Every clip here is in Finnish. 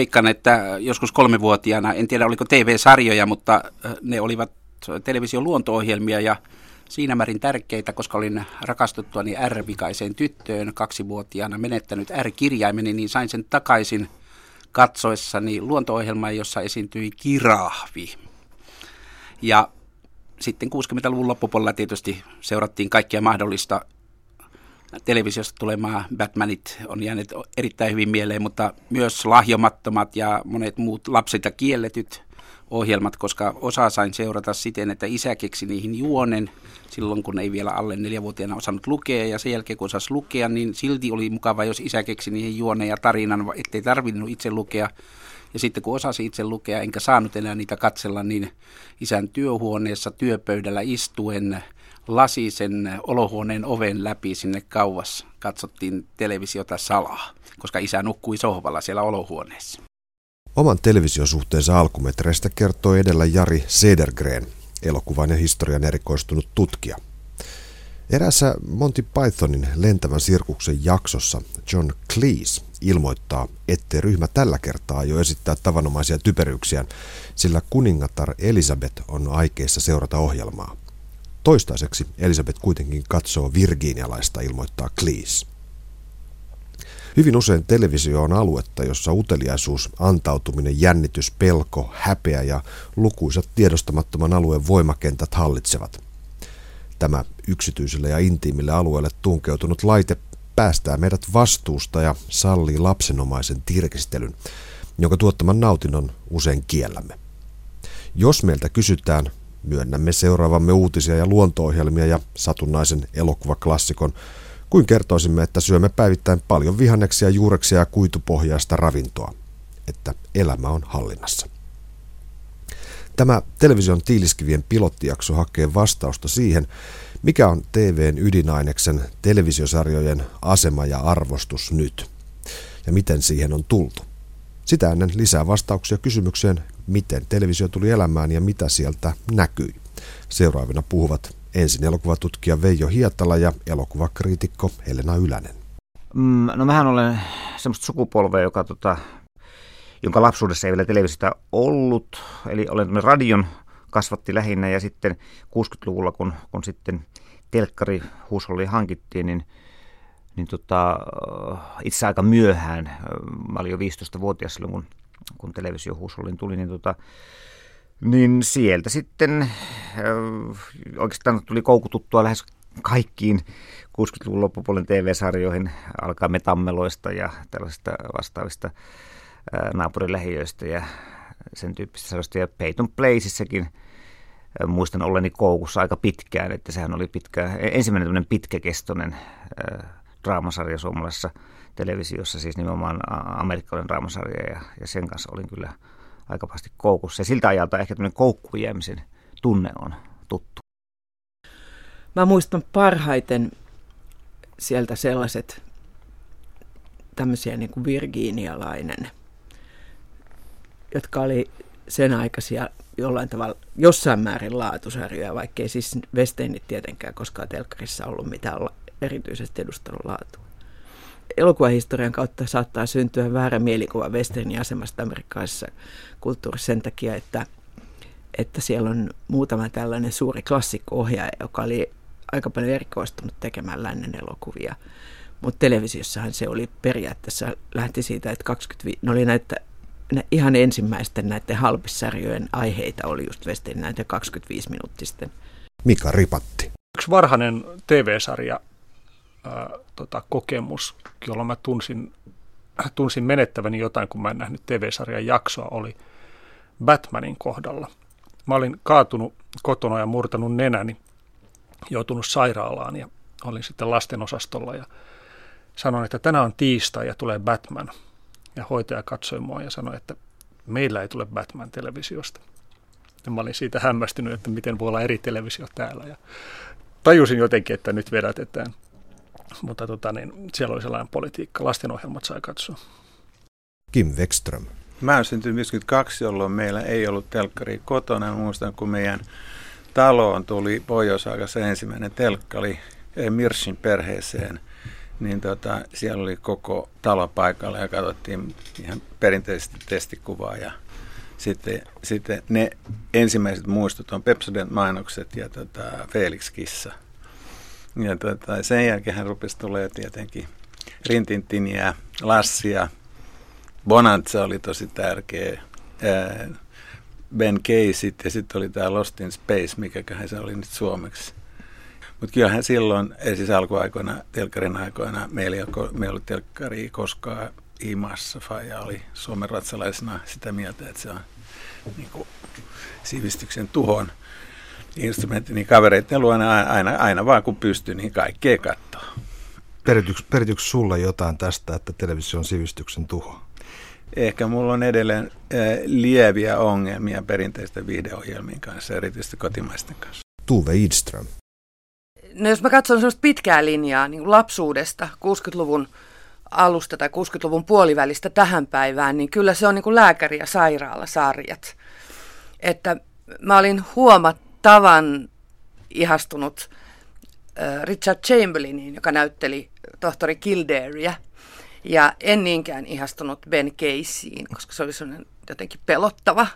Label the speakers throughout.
Speaker 1: veikkaan, että joskus kolmevuotiaana, en tiedä oliko TV-sarjoja, mutta ne olivat television luonto-ohjelmia ja siinä määrin tärkeitä, koska olin rakastuttuani R-vikaiseen tyttöön kaksivuotiaana menettänyt R-kirjaimeni, niin sain sen takaisin katsoessani luonto-ohjelmaa, jossa esiintyi kirahvi. Ja sitten 60-luvun loppupuolella tietysti seurattiin kaikkia mahdollista televisiosta tulemaa Batmanit on jäänyt erittäin hyvin mieleen, mutta myös lahjomattomat ja monet muut lapset ja kielletyt ohjelmat, koska osa sain seurata siten, että isä keksi niihin juonen silloin, kun ei vielä alle neljävuotiaana osannut lukea. Ja sen jälkeen, kun osasi lukea, niin silti oli mukava, jos isä keksi niihin juonen ja tarinan, ettei tarvinnut itse lukea. Ja sitten kun osasi itse lukea, enkä saanut enää niitä katsella, niin isän työhuoneessa työpöydällä istuen lasisen olohuoneen oven läpi sinne kauas katsottiin televisiota salaa, koska isä nukkui sohvalla siellä olohuoneessa.
Speaker 2: Oman televisiosuhteensa alkumetreistä kertoo edellä Jari Sedergren, elokuvan ja historian erikoistunut tutkija. Erässä Monty Pythonin lentävän sirkuksen jaksossa John Cleese ilmoittaa, ettei ryhmä tällä kertaa jo esittää tavanomaisia typeryyksiä, sillä kuningatar Elisabeth on aikeissa seurata ohjelmaa. Toistaiseksi Elisabeth kuitenkin katsoo virginialaista, ilmoittaa Cleese. Hyvin usein televisio on aluetta, jossa uteliaisuus, antautuminen, jännitys, pelko, häpeä ja lukuisat tiedostamattoman alueen voimakentät hallitsevat. Tämä yksityiselle ja intiimille alueelle tunkeutunut laite päästää meidät vastuusta ja sallii lapsenomaisen tirkistelyn, jonka tuottaman nautinnon usein kiellämme. Jos meiltä kysytään, myönnämme seuraavamme uutisia ja luonto-ohjelmia ja satunnaisen elokuvaklassikon kuin kertoisimme, että syömme päivittäin paljon vihanneksia, juureksia ja kuitupohjaista ravintoa, että elämä on hallinnassa. Tämä television tiiliskivien pilottijakso hakee vastausta siihen, mikä on TVn ydinaineksen televisiosarjojen asema ja arvostus nyt, ja miten siihen on tultu. Sitä ennen lisää vastauksia kysymykseen, miten televisio tuli elämään ja mitä sieltä näkyi. Seuraavina puhuvat Ensin elokuvatutkija Veijo Hietala ja elokuvakriitikko Helena Ylänen.
Speaker 3: Mm, no mähän olen semmoista sukupolvea, joka, tota, jonka lapsuudessa ei vielä televisiota ollut. Eli olen radion kasvatti lähinnä ja sitten 60-luvulla, kun, kun sitten telkkari huusholli hankittiin, niin, niin tota, itse aika myöhään, mä olin jo 15-vuotias silloin, kun, kun televisio huushollin tuli, niin tota, niin sieltä sitten äh, oikeastaan tuli koukututtua lähes kaikkiin 60-luvun loppupuolen TV-sarjoihin, alkaa metammeloista ja tällaisista vastaavista äh, naapurilähiöistä ja sen tyyppistä sarjoista. Ja Peyton Placeissäkin äh, muistan olleni koukussa aika pitkään, että sehän oli pitkä, ensimmäinen tämmöinen pitkäkestoinen draamasarja suomalaisessa televisiossa, siis nimenomaan amerikkalainen draamasarja ja, ja sen kanssa olin kyllä – aika pahasti koukussa. Ja siltä ajalta ehkä tämmöinen koukkujäämisen tunne on tuttu.
Speaker 4: Mä muistan parhaiten sieltä sellaiset tämmöisiä niin kuin virginialainen, jotka oli sen aikaisia jollain tavalla, jossain määrin laatusarjoja, vaikkei siis Westeinit tietenkään koskaan telkkarissa ollut mitään erityisesti edustanut laatua elokuvahistorian kautta saattaa syntyä väärä mielikuva westernin asemasta amerikkalaisessa kulttuurissa sen takia, että, että siellä on muutama tällainen suuri klassikko-ohjaaja, joka oli aika paljon erikoistunut tekemään lännen elokuvia. Mutta televisiossahan se oli periaatteessa, lähti siitä, että 25, ne oli näitä ne ihan ensimmäisten näiden halpissarjojen aiheita oli just Westerin näitä 25 minuuttisten.
Speaker 2: Mika Ripatti.
Speaker 5: Yksi varhainen TV-sarja, tota, kokemus, jolloin mä tunsin, tunsin menettäväni jotain, kun mä en nähnyt TV-sarjan jaksoa, oli Batmanin kohdalla. Mä olin kaatunut kotona ja murtanut nenäni, joutunut sairaalaan ja olin sitten lastenosastolla ja sanoin, että tänään on tiistai ja tulee Batman. Ja hoitaja katsoi mua ja sanoi, että meillä ei tule Batman televisiosta. Ja mä olin siitä hämmästynyt, että miten voi olla eri televisio täällä. Ja tajusin jotenkin, että nyt vedätetään mutta tota, niin, siellä oli sellainen politiikka. Lastenohjelmat sai katsoa.
Speaker 2: Kim Wexström.
Speaker 6: Mä olen syntynyt 52, jolloin meillä ei ollut telkkari kotona. Mä muistan, kun meidän taloon tuli pohjois ensimmäinen telkkari Mirsin perheeseen. niin tota, siellä oli koko talo paikalla ja katsottiin ihan perinteisesti testikuvaa ja sitten, sitten ne ensimmäiset muistot on Pepsodent mainokset ja tota Felix Kissa. Ja tota, sen jälkeen hän rupesi tulee tietenkin Rintintiniä, Lassia, Bonanza oli tosi tärkeä, Ben Casey ja sitten oli tämä Lost in Space, mikäköhän se oli nyt suomeksi. Mutta kyllähän silloin, siis alkuaikoina, telkkarin aikoina, meillä ei ollut telkkari koskaan imassa. ja oli Suomen ratsalaisena sitä mieltä, että se on niin kuin, sivistyksen tuhon instrumentti, niin kavereiden luona aina, aina vaan kun pystyy, niin kaikkea katsoo.
Speaker 2: Perityks, perityks sulla jotain tästä, että televisio on sivistyksen tuho?
Speaker 6: Ehkä mulla on edelleen äh, lieviä ongelmia perinteisten videoohjelmien kanssa, erityisesti kotimaisten kanssa.
Speaker 2: Tuve Idström.
Speaker 7: No jos mä katson sellaista pitkää linjaa niin lapsuudesta, 60-luvun alusta tai 60-luvun puolivälistä tähän päivään, niin kyllä se on niin kuin lääkäri- ja sairaalasarjat. Että mä olin huomattavan ihastunut Richard Chamberlainiin, joka näytteli tohtori Kildarea. Ja en niinkään ihastunut Ben Caseyin, koska se oli sellainen jotenkin pelottava.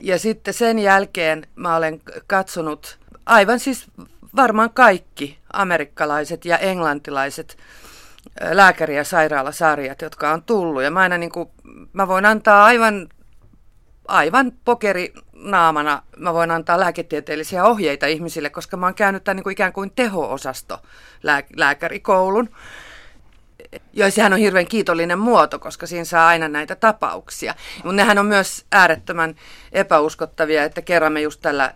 Speaker 7: Ja sitten sen jälkeen mä olen katsonut aivan siis varmaan kaikki amerikkalaiset ja englantilaiset lääkäri- ja sairaalasarjat, jotka on tullut. Ja mä aina niin kuin, mä voin antaa aivan, aivan pokerinaamana, mä voin antaa lääketieteellisiä ohjeita ihmisille, koska mä oon käynyt tämän niin kuin ikään kuin teho-osasto lää, lääkärikoulun. Ja sehän on hirveän kiitollinen muoto, koska siinä saa aina näitä tapauksia. Mutta nehän on myös äärettömän epäuskottavia, että kerran me just tällä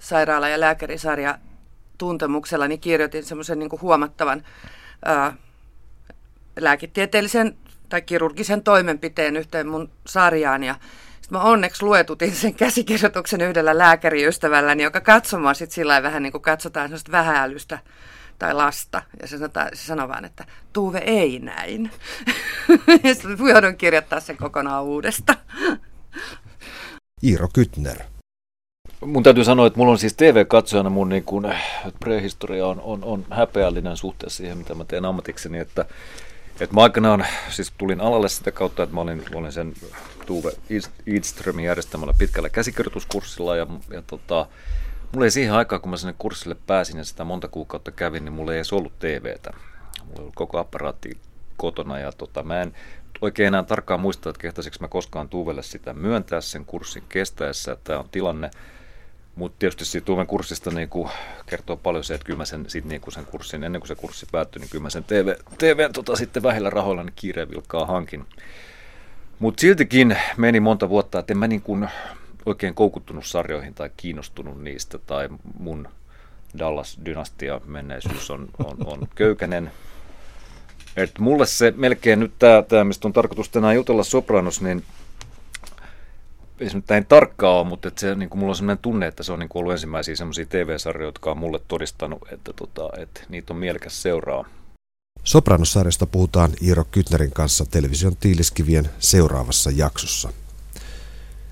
Speaker 7: sairaala- ja lääkärisarja tuntemuksella niin kirjoitin semmoisen niin huomattavan ää, lääketieteellisen tai kirurgisen toimenpiteen yhteen mun sarjaan ja sitten mä onneksi luetutin sen käsikirjoituksen yhdellä lääkäriystävälläni, joka katsomaan sitten sillä vähän niin kuin katsotaan sellaista vähäilystä tai lasta. Ja se, sanoo, se sanoo vaan, että Tuve ei näin. ja sitten joudun kirjoittaa sen kokonaan uudesta.
Speaker 2: Iiro Kytner.
Speaker 8: Mun täytyy sanoa, että mulla on siis TV-katsojana mun niin kuin prehistoria on, on, on häpeällinen suhteessa siihen, mitä mä teen ammatikseni, että et mä aikanaan siis tulin alalle sitä kautta, että mä olin, olin sen Tuve Eidströmin järjestämällä pitkällä käsikirjoituskurssilla ja, ja tota, mulla ei siihen aikaan, kun mä sinne kurssille pääsin ja sitä monta kuukautta kävin, niin mulla ei edes ollut TVtä. Mulla oli koko apparaatti kotona ja tota, mä en oikein enää tarkkaan muista, että kehtaisiko mä koskaan Tuuvelle sitä myöntää sen kurssin kestäessä, tämä on tilanne, mutta tietysti siitä Tuumen kurssista niin kuin kertoo paljon se, että kyllä mä sen, sit niin kuin sen kurssin, ennen kuin se kurssi päättyi, niin kyllä mä sen TV, TV tota, sitten vähillä rahoilla niin kiireen vilkkaa hankin. Mutta siltikin meni monta vuotta, että en mä niin kuin oikein koukuttunut sarjoihin tai kiinnostunut niistä, tai mun Dallas-dynastia menneisyys on, on, on köykänen. Et mulle se melkein nyt tämä, mistä on tarkoitus tänään jutella Sopranos, niin ei se nyt näin tarkkaa ole, mutta se, niin kuin mulla on sellainen tunne, että se on niin kuin ollut ensimmäisiä sellaisia TV-sarjoja, jotka on mulle todistanut, että, tota, että niitä on mielekäs seuraa.
Speaker 2: Sopranos-sarjasta puhutaan Iiro Kytnerin kanssa television tiiliskivien seuraavassa jaksossa.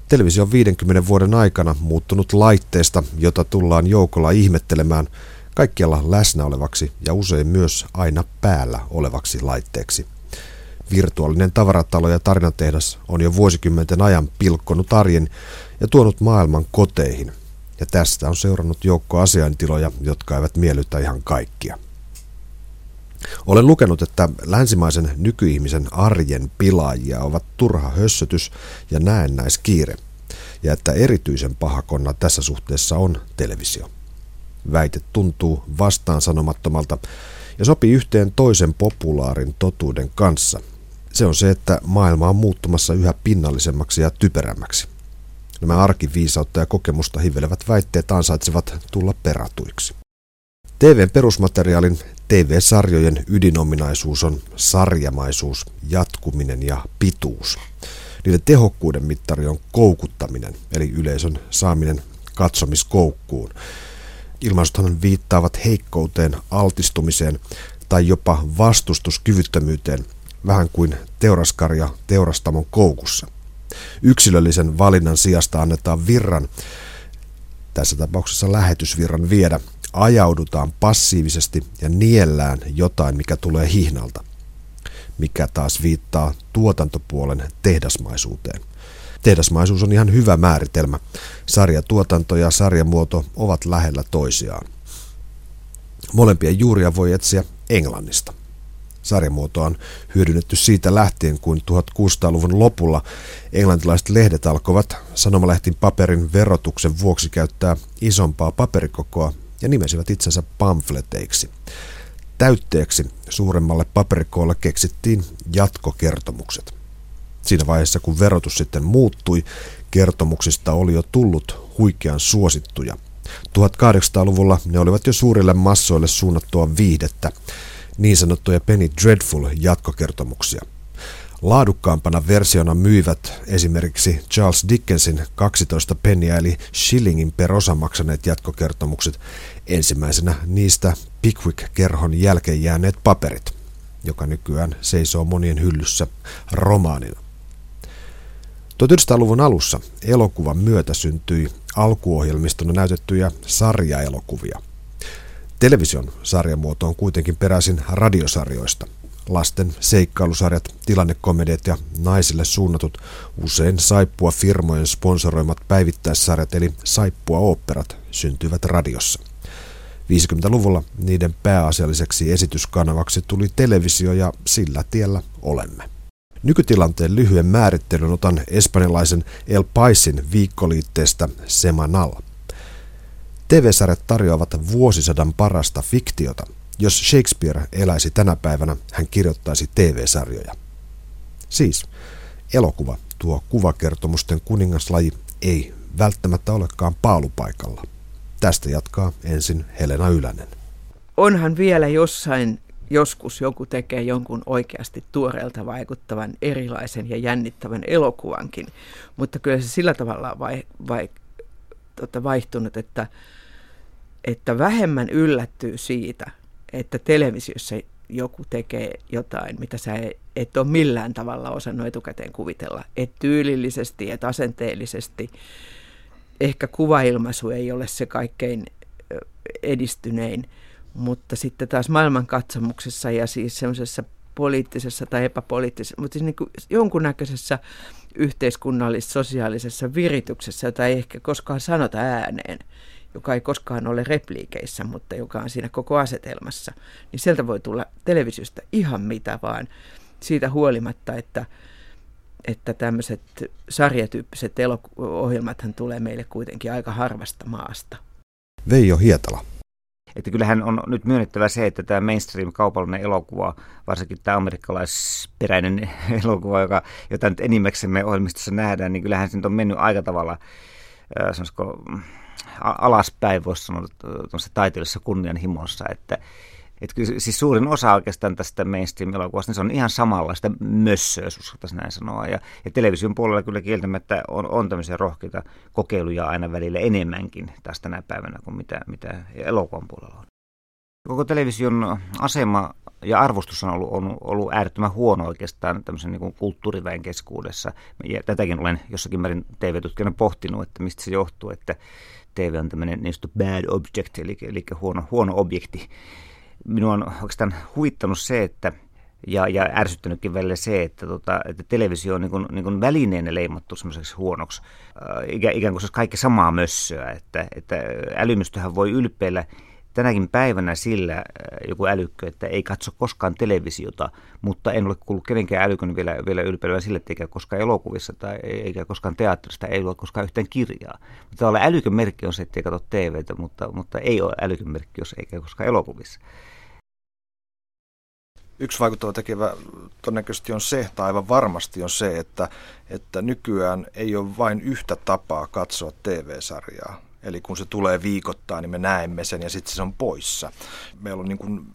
Speaker 2: Televisio on 50 vuoden aikana muuttunut laitteesta, jota tullaan joukolla ihmettelemään kaikkialla läsnä olevaksi ja usein myös aina päällä olevaksi laitteeksi – Virtuaalinen tavaratalo ja tarinatehdas on jo vuosikymmenten ajan pilkkonut arjen ja tuonut maailman koteihin. Ja tästä on seurannut joukko asiaintiloja, jotka eivät miellytä ihan kaikkia. Olen lukenut, että länsimaisen nykyihmisen arjen pilaajia ovat turha hössötys ja näennäiskiire, ja että erityisen pahakonna tässä suhteessa on televisio. Väite tuntuu vastaan sanomattomalta ja sopii yhteen toisen populaarin totuuden kanssa, se on se, että maailma on muuttumassa yhä pinnallisemmaksi ja typerämmäksi. Nämä arkiviisautta ja kokemusta hivelevät väitteet ansaitsevat tulla peratuiksi. TVn perusmateriaalin TV-sarjojen ydinominaisuus on sarjamaisuus, jatkuminen ja pituus. Niiden tehokkuuden mittari on koukuttaminen, eli yleisön saaminen katsomiskoukkuun. Ilmaistuthan viittaavat heikkouteen, altistumiseen tai jopa vastustuskyvyttömyyteen – vähän kuin teuraskarja teurastamon koukussa. Yksilöllisen valinnan sijasta annetaan virran, tässä tapauksessa lähetysvirran viedä ajaudutaan passiivisesti ja niellään jotain, mikä tulee hihnalta, mikä taas viittaa tuotantopuolen tehdasmaisuuteen. Tehdasmaisuus on ihan hyvä määritelmä. Sarjatuotanto ja sarjamuoto ovat lähellä toisiaan. Molempien juuria voi etsiä Englannista. Sarjamuotoa on hyödynnetty siitä lähtien, kun 1600-luvun lopulla englantilaiset lehdet alkoivat sanomalehtin paperin verotuksen vuoksi käyttää isompaa paperikokoa ja nimesivät itsensä pamfleteiksi. Täytteeksi suuremmalle paperikoolle keksittiin jatkokertomukset. Siinä vaiheessa, kun verotus sitten muuttui, kertomuksista oli jo tullut huikean suosittuja. 1800-luvulla ne olivat jo suurille massoille suunnattua viihdettä, niin sanottuja Penny Dreadful jatkokertomuksia. Laadukkaampana versiona myivät esimerkiksi Charles Dickensin 12 penniä eli shillingin per osa maksaneet jatkokertomukset. Ensimmäisenä niistä Pickwick-kerhon jälkeen jääneet paperit, joka nykyään seisoo monien hyllyssä romaanina. 1900-luvun alussa elokuvan myötä syntyi alkuohjelmistona näytettyjä sarjaelokuvia – Television sarjamuoto on kuitenkin peräisin radiosarjoista. Lasten seikkailusarjat, tilannekomediat ja naisille suunnatut usein saippua firmojen sponsoroimat päivittäissarjat eli saippua oopperat syntyivät radiossa. 50-luvulla niiden pääasialliseksi esityskanavaksi tuli televisio ja sillä tiellä olemme. Nykytilanteen lyhyen määrittelyn otan espanjalaisen El Paisin viikkoliitteestä Semanal – TV-sarjat tarjoavat vuosisadan parasta fiktiota. Jos Shakespeare eläisi tänä päivänä, hän kirjoittaisi TV-sarjoja. Siis elokuva, tuo kuvakertomusten kuningaslaji, ei välttämättä olekaan paalupaikalla. Tästä jatkaa ensin Helena Ylänen.
Speaker 4: Onhan vielä jossain joskus joku tekee jonkun oikeasti tuoreelta vaikuttavan, erilaisen ja jännittävän elokuvankin, mutta kyllä se sillä tavalla vai, vai, tota vaihtunut, että että vähemmän yllättyy siitä, että televisiossa joku tekee jotain, mitä sä et ole millään tavalla osannut etukäteen kuvitella. Et tyylillisesti, et asenteellisesti. Ehkä kuvailmaisu ei ole se kaikkein edistynein, mutta sitten taas maailmankatsomuksessa ja siis semmoisessa poliittisessa tai epäpoliittisessa, mutta siis niin kuin jonkunnäköisessä yhteiskunnallis-sosiaalisessa virityksessä, jota ei ehkä koskaan sanota ääneen, joka ei koskaan ole repliikeissä, mutta joka on siinä koko asetelmassa, niin sieltä voi tulla televisiosta ihan mitä vaan. Siitä huolimatta, että, että tämmöiset sarjatyyppiset ohjelmathan tulee meille kuitenkin aika harvasta maasta.
Speaker 2: Veijo Hietala.
Speaker 3: Että kyllähän on nyt myönnettävä se, että tämä mainstream-kaupallinen elokuva, varsinkin tämä amerikkalaisperäinen elokuva, joka, jota nyt enimmäksemme ohjelmistossa nähdään, niin kyllähän se nyt on mennyt aika tavalla, äh, alaspäin, voisi sanoa taiteellisessa kunnianhimossa, että että kyllä, siis suurin osa oikeastaan tästä mainstream-elokuvasta, niin se on ihan samanlaista mössöä, jos uskottaisiin näin sanoa. Ja, ja television puolella kyllä kieltämättä on, on tämmöisiä rohkeita kokeiluja aina välillä enemmänkin tästä tänä päivänä kuin mitä, mitä elokuvan puolella on. Koko television asema ja arvostus on ollut, on ollut äärettömän huono oikeastaan tämmöisen niin kuin kulttuuriväen keskuudessa. Ja tätäkin olen jossakin määrin TV-tutkijana pohtinut, että mistä se johtuu, että TV on tämmöinen niin bad object, eli, eli huono, huono objekti. Minua on oikeastaan huvittanut se, että ja, ja ärsyttänytkin välillä se, että, tota, että televisio on niin kuin, niin kuin välineenä leimattu semmoiseksi huonoksi, äh, ikään kuin se olisi kaikki samaa mössöä, että, että älymystöhän voi ylpeillä tänäkin päivänä sillä äh, joku älykkö, että ei katso koskaan televisiota, mutta en ole kuullut kenenkään älykön vielä, vielä ylpeilevän sille, että eikä koskaan elokuvissa tai eikä koskaan teatterista, ei ole koskaan yhtään kirjaa. Mutta olla älykön merkki on se, että ei katso TVtä, mutta, mutta ei ole älykön merkki, jos eikä koskaan elokuvissa.
Speaker 9: Yksi vaikuttava tekevä todennäköisesti on se, tai aivan varmasti on se, että, että nykyään ei ole vain yhtä tapaa katsoa TV-sarjaa Eli kun se tulee viikoittain, niin me näemme sen ja sitten se on poissa. Meillä on niin kuin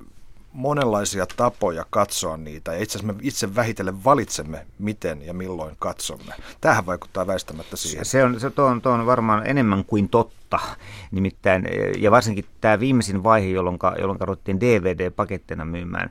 Speaker 9: monenlaisia tapoja katsoa niitä ja itse asiassa me itse vähitellen valitsemme, miten ja milloin katsomme. Tähän vaikuttaa väistämättä siihen.
Speaker 3: Se on, se on, on varmaan enemmän kuin totta. Nimittäin, ja varsinkin tämä viimeisin vaihe, jolloin, jolloin ruvettiin DVD-pakettina myymään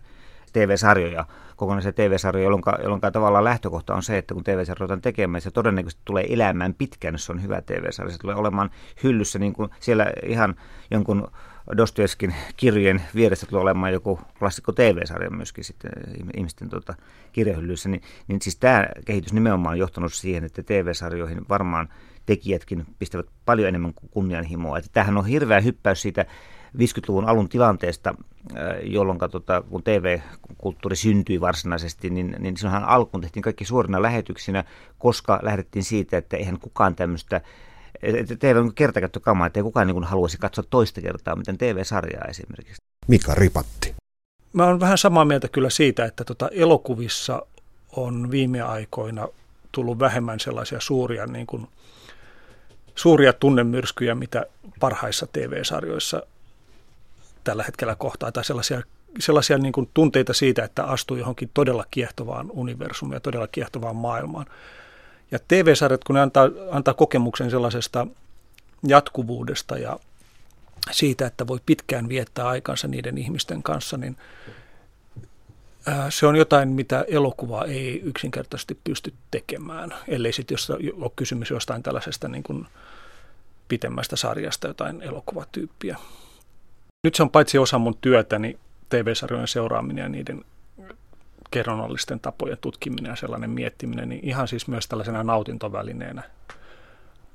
Speaker 3: TV-sarjoja, kokonaisia TV-sarjoja, jolloin, jolloin tavallaan lähtökohta on se, että kun TV-sarjoja ruvetaan tekemään, se todennäköisesti tulee elämään pitkään, jos se on hyvä TV-sarja. Se tulee olemaan hyllyssä niin kuin siellä ihan jonkun Dostoevskin kirjojen vieressä tulee olemaan joku klassikko TV-sarja myöskin sitten ihmisten tota, kirjahyllyissä, niin, niin siis tämä kehitys nimenomaan on johtanut siihen, että TV-sarjoihin varmaan tekijätkin pistävät paljon enemmän kunnianhimoa. Että tämähän on hirveä hyppäys siitä 50-luvun alun tilanteesta, äh, jolloin tota, kun TV-kulttuuri syntyi varsinaisesti, niin, niin silloinhan alkuun tehtiin kaikki suorina lähetyksinä, koska lähdettiin siitä, että eihän kukaan tämmöistä TV on kertakäyttökamaa, että ei kukaan niin haluaisi katsoa toista kertaa, miten TV-sarjaa esimerkiksi.
Speaker 2: Mika Ripatti.
Speaker 5: Mä olen vähän samaa mieltä kyllä siitä, että tota elokuvissa on viime aikoina tullut vähemmän sellaisia suuria, niin kuin, suuria tunnemyrskyjä, mitä parhaissa TV-sarjoissa tällä hetkellä kohtaa, tai sellaisia, sellaisia niin kuin tunteita siitä, että astuu johonkin todella kiehtovaan universumiin ja todella kiehtovaan maailmaan. Ja TV-sarjat, kun ne antaa, antaa kokemuksen sellaisesta jatkuvuudesta ja siitä, että voi pitkään viettää aikansa niiden ihmisten kanssa, niin se on jotain, mitä elokuva ei yksinkertaisesti pysty tekemään, ellei sitten jos ole kysymys jostain tällaisesta niin kuin pitemmästä sarjasta, jotain elokuvatyyppiä. Nyt se on paitsi osa mun työtäni, TV-sarjojen seuraaminen ja niiden kerronnallisten tapojen tutkiminen ja sellainen miettiminen, niin ihan siis myös tällaisena nautintovälineenä.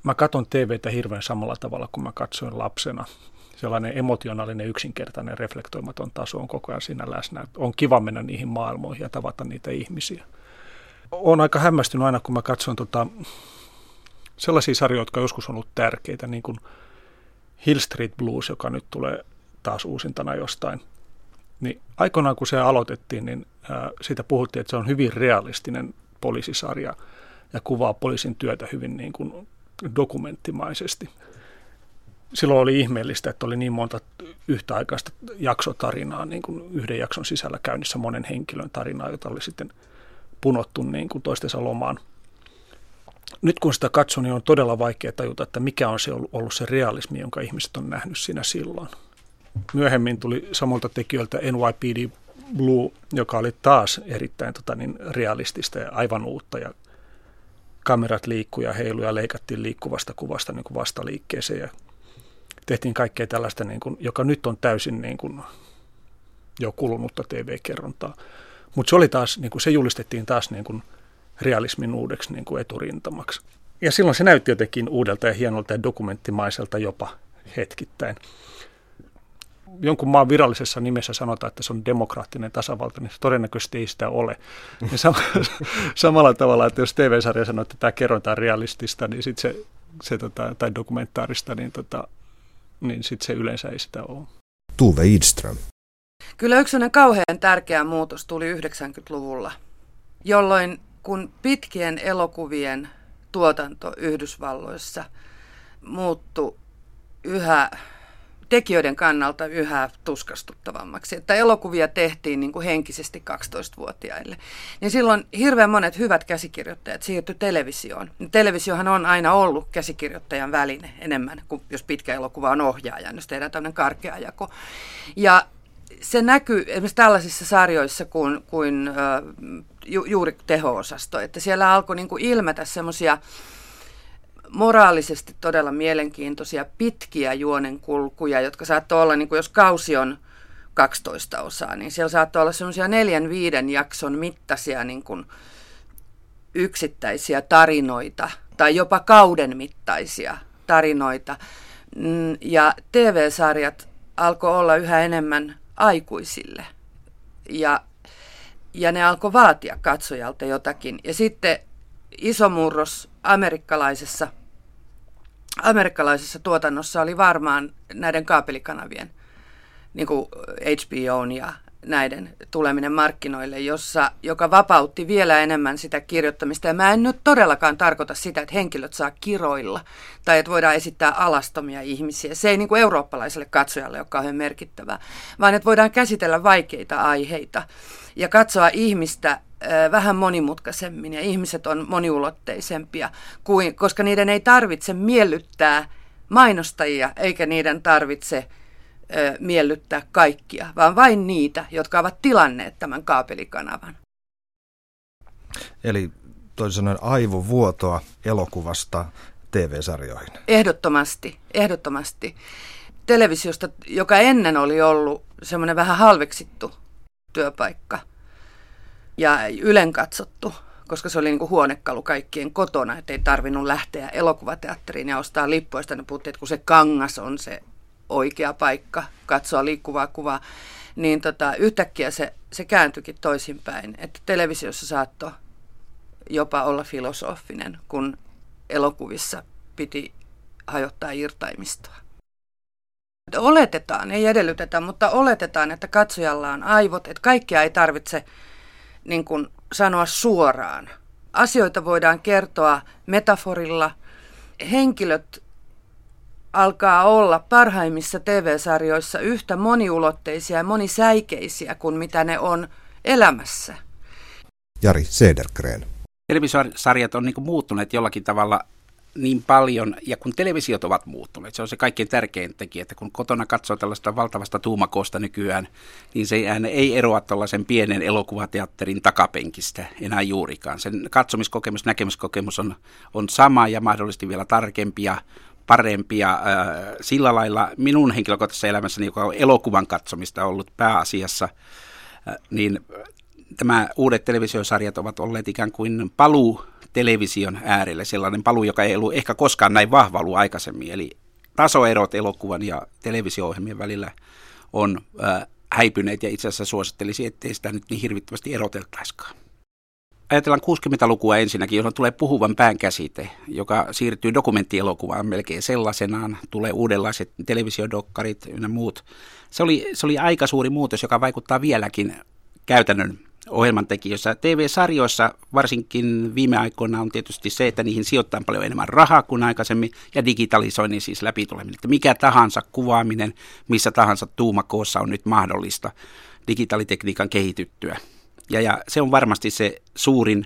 Speaker 5: Mä katson TVtä hirveän samalla tavalla kuin mä katsoin lapsena. Sellainen emotionaalinen, yksinkertainen, reflektoimaton taso on koko ajan siinä läsnä. On kiva mennä niihin maailmoihin ja tavata niitä ihmisiä. Olen aika hämmästynyt aina, kun mä katson tota, sellaisia sarjoja, jotka joskus on ollut tärkeitä, niin kuin Hill Street Blues, joka nyt tulee taas uusintana jostain. Niin aikoinaan kun se aloitettiin, niin siitä puhuttiin, että se on hyvin realistinen poliisisarja ja kuvaa poliisin työtä hyvin niin kuin dokumenttimaisesti. Silloin oli ihmeellistä, että oli niin monta yhtäaikaista jaksotarinaa, niin kuin yhden jakson sisällä käynnissä monen henkilön tarinaa, jota oli sitten punottu niin kuin toistensa lomaan. Nyt kun sitä katsoo, niin on todella vaikea tajuta, että mikä on se ollut se realismi, jonka ihmiset on nähnyt siinä silloin. Myöhemmin tuli samalta tekijöiltä NYPD Blue, joka oli taas erittäin tota, niin, realistista ja aivan uutta. Ja kamerat liikkuu ja heilu ja leikattiin liikkuvasta kuvasta niin kuin vastaliikkeeseen ja tehtiin kaikkea tällaista, niin kuin, joka nyt on täysin niin kuin, jo kulunutta TV-kerrontaa. Mutta se oli taas, niin kuin, se julistettiin taas niin kuin, realismin uudeksi niin kuin eturintamaksi. Ja silloin se näytti jotenkin uudelta ja hienolta ja dokumenttimaiselta jopa hetkittäin jonkun maan virallisessa nimessä sanotaan, että se on demokraattinen tasavalta, niin todennäköisesti ei sitä ole. Ja sam- samalla tavalla, että jos TV-sarja sanoo, että tämä kerronta on realistista, niin sit se, se tota, tai dokumentaarista, niin, tota, niin sitten se yleensä ei sitä ole.
Speaker 2: Tuve Idström.
Speaker 7: Kyllä yksi kauhean tärkeä muutos tuli 90-luvulla, jolloin kun pitkien elokuvien tuotanto Yhdysvalloissa muuttui yhä tekijöiden kannalta yhä tuskastuttavammaksi. Että elokuvia tehtiin niin kuin henkisesti 12-vuotiaille. Niin silloin hirveän monet hyvät käsikirjoittajat siirtyi televisioon. Televisiohan on aina ollut käsikirjoittajan väline enemmän kuin jos pitkä elokuva on ohjaaja, jos tehdään tämmöinen karkea jako. Ja se näkyy esimerkiksi tällaisissa sarjoissa kuin, kuin ju, juuri teho-osasto, että siellä alkoi niin kuin ilmetä semmoisia moraalisesti todella mielenkiintoisia pitkiä juonenkulkuja, jotka saattoi olla, niin kuin jos kausi on 12 osaa, niin siellä saattoi olla semmoisia neljän, viiden jakson mittaisia niin kuin yksittäisiä tarinoita tai jopa kauden mittaisia tarinoita. Mm, ja TV-sarjat alkoi olla yhä enemmän aikuisille. Ja, ja ne alkoi vaatia katsojalta jotakin. Ja sitten iso murros amerikkalaisessa amerikkalaisessa tuotannossa oli varmaan näiden kaapelikanavien, niin kuin HBOn ja näiden tuleminen markkinoille, jossa, joka vapautti vielä enemmän sitä kirjoittamista. Ja mä en nyt todellakaan tarkoita sitä, että henkilöt saa kiroilla tai että voidaan esittää alastomia ihmisiä. Se ei niin kuin eurooppalaiselle katsojalle ole kauhean merkittävää, vaan että voidaan käsitellä vaikeita aiheita ja katsoa ihmistä vähän monimutkaisemmin ja ihmiset on moniulotteisempia, kuin, koska niiden ei tarvitse miellyttää mainostajia eikä niiden tarvitse ö, miellyttää kaikkia, vaan vain niitä, jotka ovat tilanneet tämän kaapelikanavan.
Speaker 9: Eli toisin sanoen aivovuotoa elokuvasta TV-sarjoihin.
Speaker 7: Ehdottomasti, ehdottomasti. televisiosta, joka ennen oli ollut semmoinen vähän halveksittu työpaikka ja ylen katsottu, koska se oli niin kuin huonekalu kaikkien kotona, että ei tarvinnut lähteä elokuvateatteriin ja ostaa lippuja. Sitten puhuttiin, että kun se kangas on se oikea paikka katsoa liikkuvaa kuvaa, niin tota, yhtäkkiä se, se kääntyikin toisinpäin, että televisiossa saattoi jopa olla filosofinen, kun elokuvissa piti hajottaa irtaimistoa. Oletetaan, ei edellytetä, mutta oletetaan, että katsojalla on aivot, että kaikkea ei tarvitse niin kuin sanoa suoraan. Asioita voidaan kertoa metaforilla. Henkilöt alkaa olla parhaimmissa TV-sarjoissa yhtä moniulotteisia ja monisäikeisiä kuin mitä ne on elämässä.
Speaker 2: Jari Sedergren.
Speaker 1: Televisiosarjat on niin muuttuneet jollakin tavalla niin paljon, ja kun televisiot ovat muuttuneet, se on se kaikkein tärkein tekijä, että kun kotona katsoo tällaista valtavasta tuumakoosta nykyään, niin se ei eroa tällaisen pienen elokuvateatterin takapenkistä enää juurikaan. Sen katsomiskokemus, näkemiskokemus on, on sama ja mahdollisesti vielä tarkempia, parempia. Sillä lailla minun henkilökohtaisessa elämässäni, joka on elokuvan katsomista ollut pääasiassa, niin tämä uudet televisiosarjat ovat olleet ikään kuin paluu television äärelle, sellainen paluu, joka ei ollut ehkä koskaan näin vahva ollut aikaisemmin. Eli tasoerot elokuvan ja televisio-ohjelmien välillä on äh, häipyneet ja itse asiassa suosittelisi, ettei sitä nyt niin hirvittävästi eroteltaiskaan. Ajatellaan 60-lukua ensinnäkin, johon tulee puhuvan pään käsite, joka siirtyy dokumenttielokuvaan melkein sellaisenaan. Tulee uudenlaiset televisiodokkarit ja muut. Se oli, se oli aika suuri muutos, joka vaikuttaa vieläkin käytännön ohjelmantekijöissä. TV-sarjoissa varsinkin viime aikoina on tietysti se, että niihin sijoittaa paljon enemmän rahaa kuin aikaisemmin ja digitalisoinnin siis läpituleminen. Että mikä tahansa kuvaaminen, missä tahansa tuumakoossa on nyt mahdollista digitaalitekniikan kehityttyä. Ja, ja se on varmasti se suurin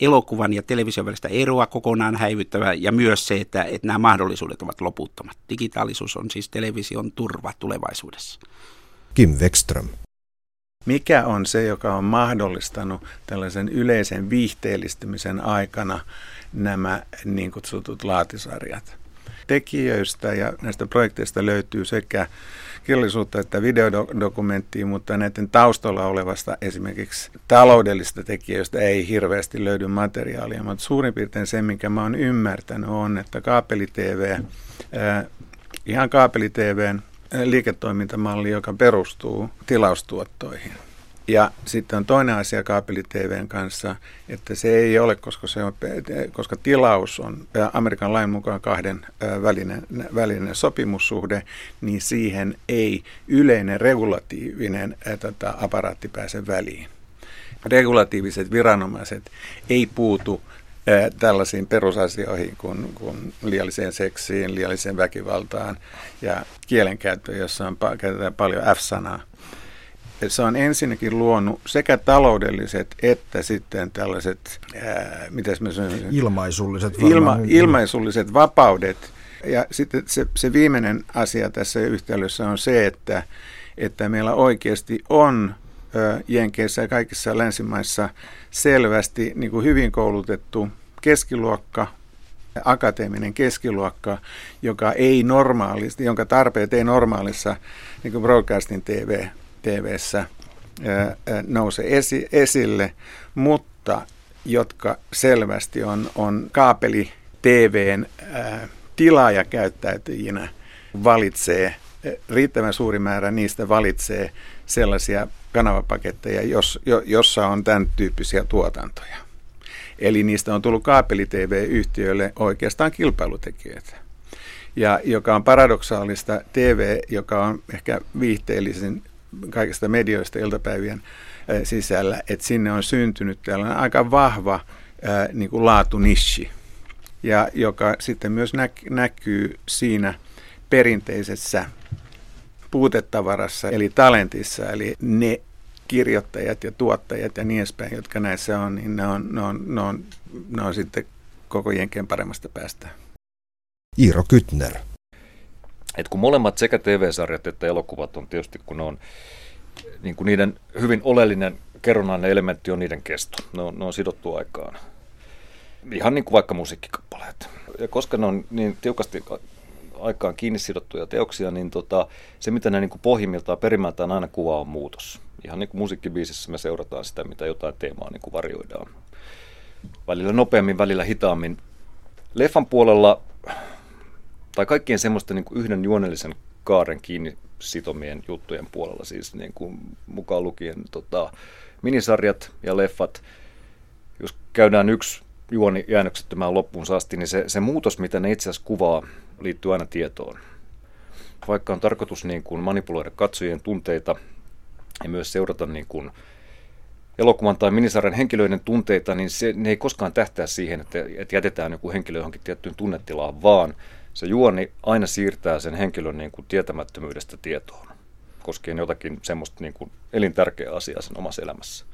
Speaker 1: elokuvan ja television välistä eroa kokonaan häivyttävä ja myös se, että, että nämä mahdollisuudet ovat loputtomat. Digitaalisuus on siis television turva tulevaisuudessa.
Speaker 2: Kim Wexström.
Speaker 6: Mikä on se, joka on mahdollistanut tällaisen yleisen viihteellistymisen aikana nämä niin kutsutut laatisarjat? Tekijöistä ja näistä projekteista löytyy sekä kirjallisuutta että videodokumenttia, mutta näiden taustalla olevasta esimerkiksi taloudellisista tekijöistä ei hirveästi löydy materiaalia, mutta suurin piirtein se, minkä mä oon ymmärtänyt, on, että kaapeli-TV, ihan kaapeli-TVn liiketoimintamalli, joka perustuu tilaustuottoihin. Ja sitten on toinen asia kaapeli-TVn kanssa, että se ei ole, koska, se on, koska tilaus on Amerikan lain mukaan kahden välinen, välinen sopimussuhde, niin siihen ei yleinen regulatiivinen tota, aparaatti pääse väliin. Regulatiiviset viranomaiset ei puutu tällaisiin perusasioihin kuin, kuin liialliseen seksiin, liialliseen väkivaltaan ja kielenkäyttöön, jossa on, käytetään paljon F-sanaa. Se on ensinnäkin luonut sekä taloudelliset että sitten tällaiset, ää, mitäs mä sanon,
Speaker 9: ilmaisulliset,
Speaker 6: ilma, ilmaisulliset vapaudet. Ja sitten se, se viimeinen asia tässä yhtälössä on se, että, että meillä oikeasti on Jenkeissä ja kaikissa länsimaissa selvästi niin kuin hyvin koulutettu keskiluokka, akateeminen keskiluokka, joka ei normaalisti, jonka tarpeet ei normaalissa niin kuin broadcasting TV, TVssä nouse esi, esille, mutta jotka selvästi on, on kaapeli TVn tilaajakäyttäytyjinä valitsee, riittävän suuri määrä niistä valitsee sellaisia kanavapaketteja, jos, jo, jossa on tämän tyyppisiä tuotantoja. Eli niistä on tullut kaapeli-TV-yhtiöille oikeastaan kilpailutekijöitä. Ja joka on paradoksaalista, TV, joka on ehkä viihteellisin kaikista medioista iltapäivien sisällä, että sinne on syntynyt tällainen aika vahva ää, niin kuin laatunissi, ja joka sitten myös näkyy siinä perinteisessä puutetavarassa, eli talentissa, eli ne kirjoittajat ja tuottajat ja niin edespäin, jotka näissä on, niin ne on, ne on, ne on, ne on sitten koko jenkien paremmasta päästä.
Speaker 2: Iiro Kytner.
Speaker 8: Et kun molemmat sekä TV-sarjat että elokuvat on tietysti, kun ne on niin kuin niiden hyvin oleellinen kerronnainen elementti on niiden kesto. Ne on, ne on sidottu aikaan. Ihan niin kuin vaikka musiikkikappaleet. Ja koska ne on niin tiukasti aikaan kiinni sidottuja teoksia, niin tota, se mitä ne niin kuin pohjimmiltaan perimältään aina kuvaa on muutos. Ihan niin kuin musiikkibiisissä me seurataan sitä, mitä jotain teemaa niin kuin varjoidaan. Välillä nopeammin, välillä hitaammin. Leffan puolella, tai kaikkien semmoista niin kuin yhden juonellisen kaaren kiinni sitomien juttujen puolella, siis niin kuin mukaan lukien tota, minisarjat ja leffat. Jos käydään yksi juoni jäännöksettömään loppuun saasti, niin se, se muutos, mitä ne itse asiassa kuvaa, liittyy aina tietoon. Vaikka on tarkoitus niin kuin manipuloida katsojien tunteita ja myös seurata niin kuin elokuvan tai minisarjan henkilöiden tunteita, niin se, ne ei koskaan tähtää siihen, että, että jätetään joku henkilö johonkin tiettyyn tunnetilaan, vaan se juoni aina siirtää sen henkilön niin kuin tietämättömyydestä tietoon, koskien jotakin semmoista niin kuin elintärkeää asiaa sen omassa elämässä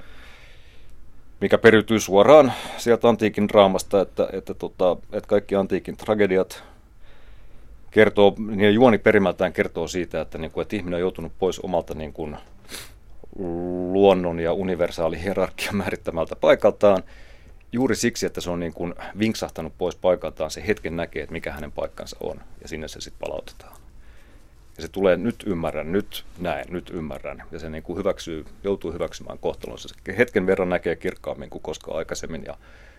Speaker 8: mikä periytyy suoraan sieltä antiikin draamasta, että, että, tota, että kaikki antiikin tragediat kertoo, niin juoni perimältään kertoo siitä, että, niin kuin, että ihminen on joutunut pois omalta niin kuin, luonnon ja universaali hierarkia määrittämältä paikaltaan juuri siksi, että se on niin kuin vinksahtanut pois paikaltaan, se hetken näkee, että mikä hänen paikkansa on, ja sinne se sitten palautetaan. Ja se tulee, nyt ymmärrän, nyt näen, nyt ymmärrän. Ja se niin kuin hyväksyy, joutuu hyväksymään kohtalonsa. Se hetken verran näkee kirkkaammin kuin koskaan aikaisemmin ja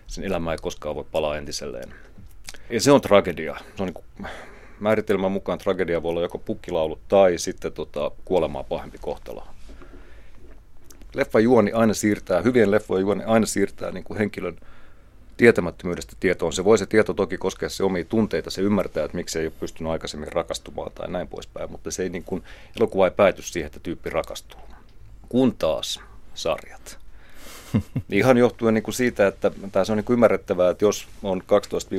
Speaker 8: sen elämä ei koskaan voi palaa entiselleen. Ja se on tragedia. Se on niin kuin, määritelmän mukaan tragedia voi olla joko pukkilaulu tai sitten tota, kuolemaa pahempi kohtalo. Leffa juoni aina siirtää, hyvien leffojen juoni aina siirtää niin kuin henkilön tietämättömyydestä tietoon. Se voi se tieto toki koskea se omia tunteita, se ymmärtää, että miksi ei ole pystynyt aikaisemmin rakastumaan tai näin poispäin, mutta se ei niin kuin, elokuva ei pääty siihen, että tyyppi rakastuu. Kun taas sarjat. Ihan johtuen niin kuin siitä, että tämä on niin kuin ymmärrettävää, että jos on 12